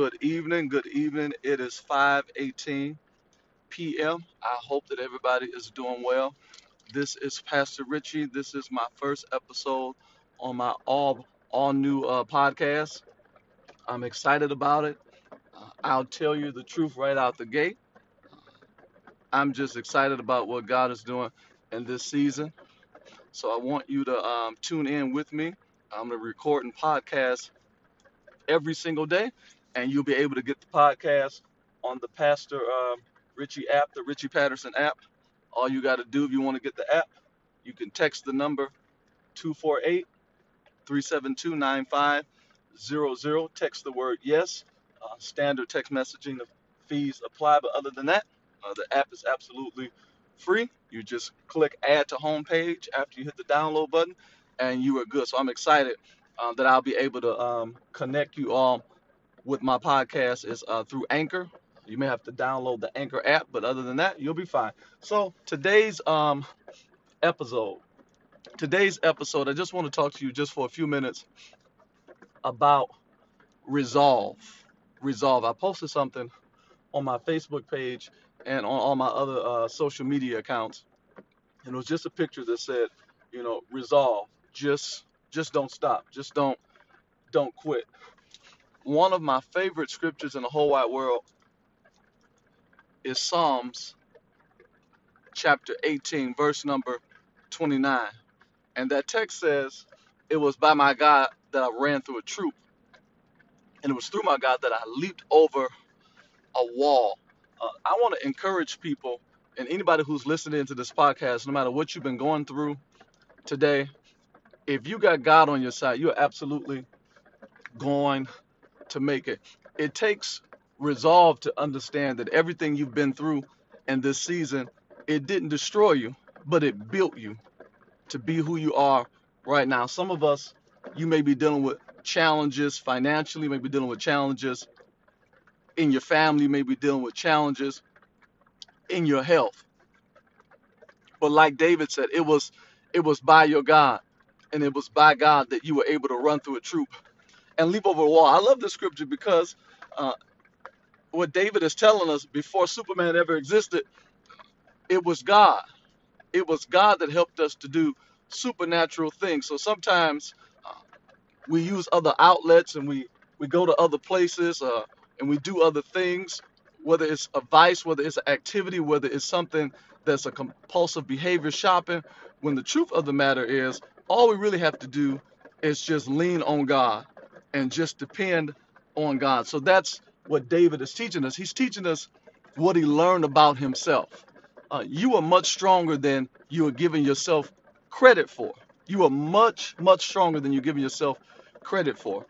Good evening. Good evening. It is 5:18 p.m. I hope that everybody is doing well. This is Pastor Richie. This is my first episode on my all all new uh, podcast. I'm excited about it. Uh, I'll tell you the truth right out the gate. I'm just excited about what God is doing in this season. So I want you to um, tune in with me. I'm going to record and podcast every single day, and you'll be able to get the podcast on the Pastor um, Richie app, the Richie Patterson app. All you got to do if you want to get the app, you can text the number 248 372 9500. Text the word yes. Uh, standard text messaging fees apply, but other than that, uh, the app is absolutely free. You just click add to homepage after you hit the download button, and you are good. So I'm excited uh, that I'll be able to um, connect you all with my podcast is uh, through Anchor. You may have to download the Anchor app, but other than that, you'll be fine. So today's um, episode, today's episode, I just want to talk to you just for a few minutes about resolve. Resolve. I posted something on my Facebook page and on all my other uh, social media accounts, and it was just a picture that said, you know, resolve. Just, just don't stop. Just don't, don't quit. One of my favorite scriptures in the whole wide world is Psalms chapter 18, verse number 29. And that text says, It was by my God that I ran through a troop, and it was through my God that I leaped over a wall. Uh, I want to encourage people and anybody who's listening to this podcast, no matter what you've been going through today, if you got God on your side, you're absolutely going to make it. It takes resolve to understand that everything you've been through in this season, it didn't destroy you, but it built you to be who you are right now. Some of us, you may be dealing with challenges financially, you may be dealing with challenges in your family, you may be dealing with challenges in your health. But like David said, it was it was by your God, and it was by God that you were able to run through a troop and leap over a wall. I love this scripture because uh, what David is telling us before Superman ever existed, it was God. It was God that helped us to do supernatural things. So sometimes uh, we use other outlets and we we go to other places uh, and we do other things, whether it's a vice, whether it's an activity, whether it's something that's a compulsive behavior shopping. When the truth of the matter is, all we really have to do is just lean on God and just depend on God. So that's what David is teaching us. He's teaching us what he learned about himself. Uh, you are much stronger than you are giving yourself credit for. You are much, much stronger than you're giving yourself credit for.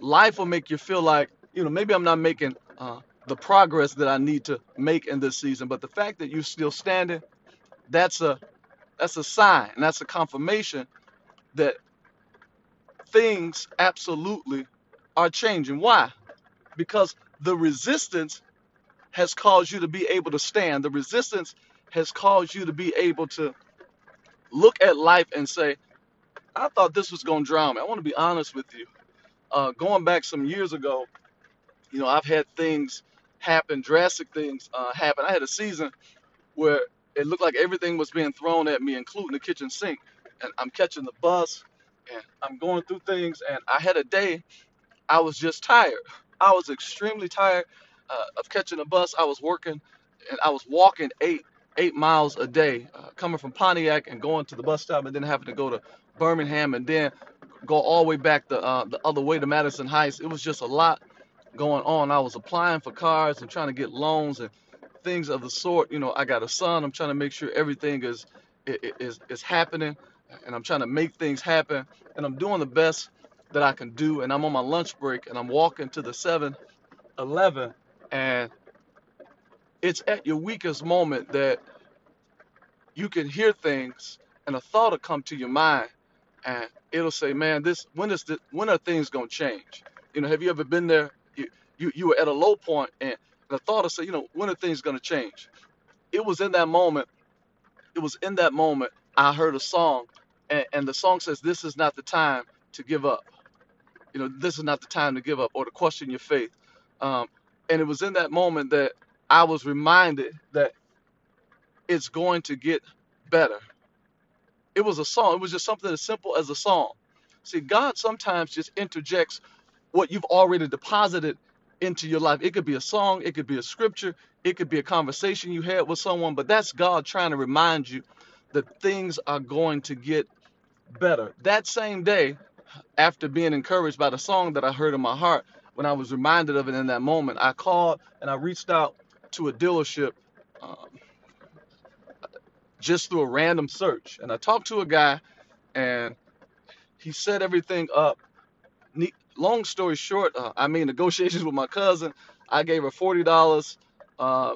Life will make you feel like, you know, maybe I'm not making uh, the progress that I need to make in this season, but the fact that you're still standing, that's a that's a sign, and that's a confirmation that things absolutely are changing. Why? Because the resistance has caused you to be able to stand. The resistance has caused you to be able to look at life and say, I thought this was going to drown me. I want to be honest with you. Uh, going back some years ago, you know, I've had things happen, drastic things uh, happen. I had a season where it looked like everything was being thrown at me, including the kitchen sink. And I'm catching the bus and I'm going through things. And I had a day I was just tired. I was extremely tired uh, of catching a bus. I was working and I was walking eight eight miles a day, uh, coming from Pontiac and going to the bus stop, and then having to go to Birmingham and then go all the way back the uh, the other way to Madison Heights. It was just a lot going on. I was applying for cars and trying to get loans and things of the sort. You know, I got a son. I'm trying to make sure everything is is is happening, and I'm trying to make things happen, and I'm doing the best that I can do. And I'm on my lunch break, and I'm walking to the 7-Eleven, and it's at your weakest moment that you can hear things, and a thought will come to your mind, and it'll say, "Man, this when is this, when are things gonna change?" You know, have you ever been there? You you, you were at a low point, and the thought will say, "You know, when are things gonna change?" It was in that moment. It was in that moment I heard a song, and, and the song says, "This is not the time to give up." You know, this is not the time to give up or to question your faith. Um, and it was in that moment that I was reminded that it's going to get better. It was a song. It was just something as simple as a song. See, God sometimes just interjects what you've already deposited into your life. It could be a song, it could be a scripture, it could be a conversation you had with someone, but that's God trying to remind you that things are going to get better. That same day, after being encouraged by the song that I heard in my heart, when I was reminded of it in that moment, I called and I reached out to a dealership um, just through a random search. And I talked to a guy and he set everything up. Long story short, uh, I mean, negotiations with my cousin, I gave her $40. Uh,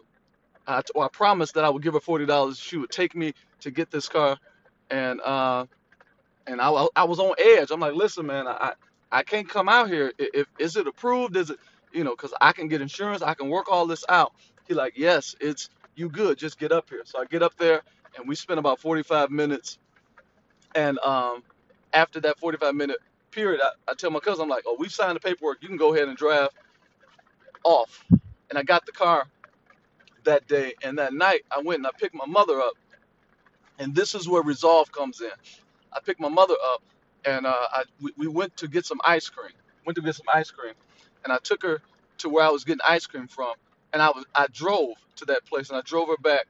I, promised that I would give her $40. She would take me to get this car. And uh, and I, I was on edge. I'm like, listen, man, I I can't come out here. If is it approved? Is it you know? Because I can get insurance. I can work all this out. He like, yes, it's you good. Just get up here. So I get up there, and we spent about 45 minutes. And um, after that 45 minute period, I, I tell my cousin, I'm like, oh, we've signed the paperwork. You can go ahead and drive off. And I got the car that day. And that night, I went and I picked my mother up. And this is where resolve comes in. I picked my mother up, and uh, I we, we went to get some ice cream. Went to get some ice cream, and I took her to where I was getting ice cream from, and I was I drove to that place, and I drove her back.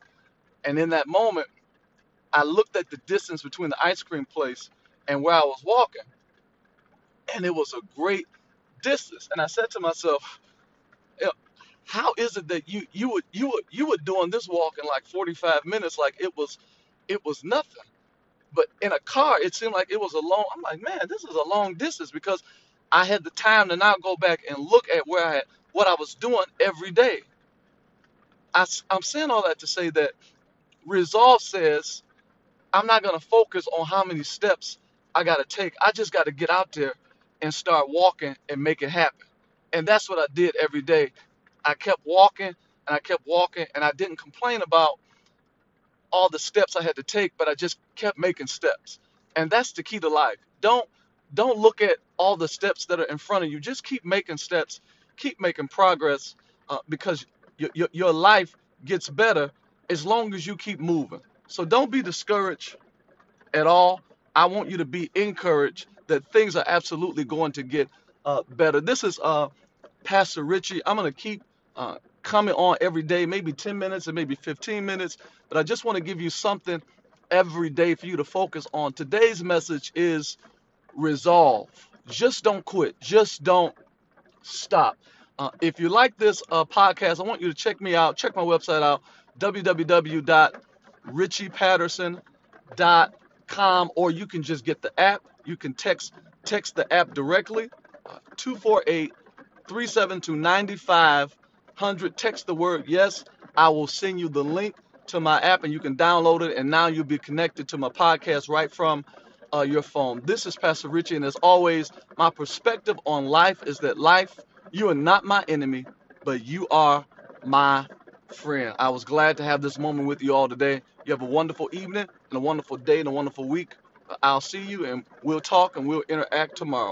And in that moment, I looked at the distance between the ice cream place and where I was walking, and it was a great distance. And I said to myself, "You know, how is it that you you would you would you were doing this walk in like 45 minutes like it was it was nothing but in a car, it seemed like it was a long. I'm like, man, this is a long distance because I had the time to now go back and look at where I had what I was doing every day. I, am saying all that to say that resolve says I'm not going to focus on how many steps I got to take. I just got to get out there and start walking and make it happen. And that's what I did every day. I kept walking and I kept walking and I didn't complain about all the steps I had to take, but I just kept making steps. And that's the key to life. Don't don't look at all the steps that are in front of you. Just keep making steps, keep making progress, uh, because your, your your life gets better as long as you keep moving. So don't be discouraged at all. I want you to be encouraged that things are absolutely going to get uh, better. This is uh, Pastor Richie. I'm going to keep uh, coming on every day, maybe 10 minutes and maybe 15 minutes, but I just want to give you something every day for you to focus on. Today's message is resolve. Just don't quit. Just don't stop. Uh, if you like this uh, podcast, I want you to check me out. Check my website out, www.richiepatterson.com, or you can just get the app. You can text text the app directly, uh, 248 372 9500. Text the word yes. I will send you the link to my app and you can download it. And now you'll be connected to my podcast right from uh, your phone. This is Pastor Richie. And as always, my perspective on life is that life, you are not my enemy, but you are my friend. I was glad to have this moment with you all today. You have a wonderful evening and a wonderful day and a wonderful week. I'll see you and we'll talk and we'll interact tomorrow.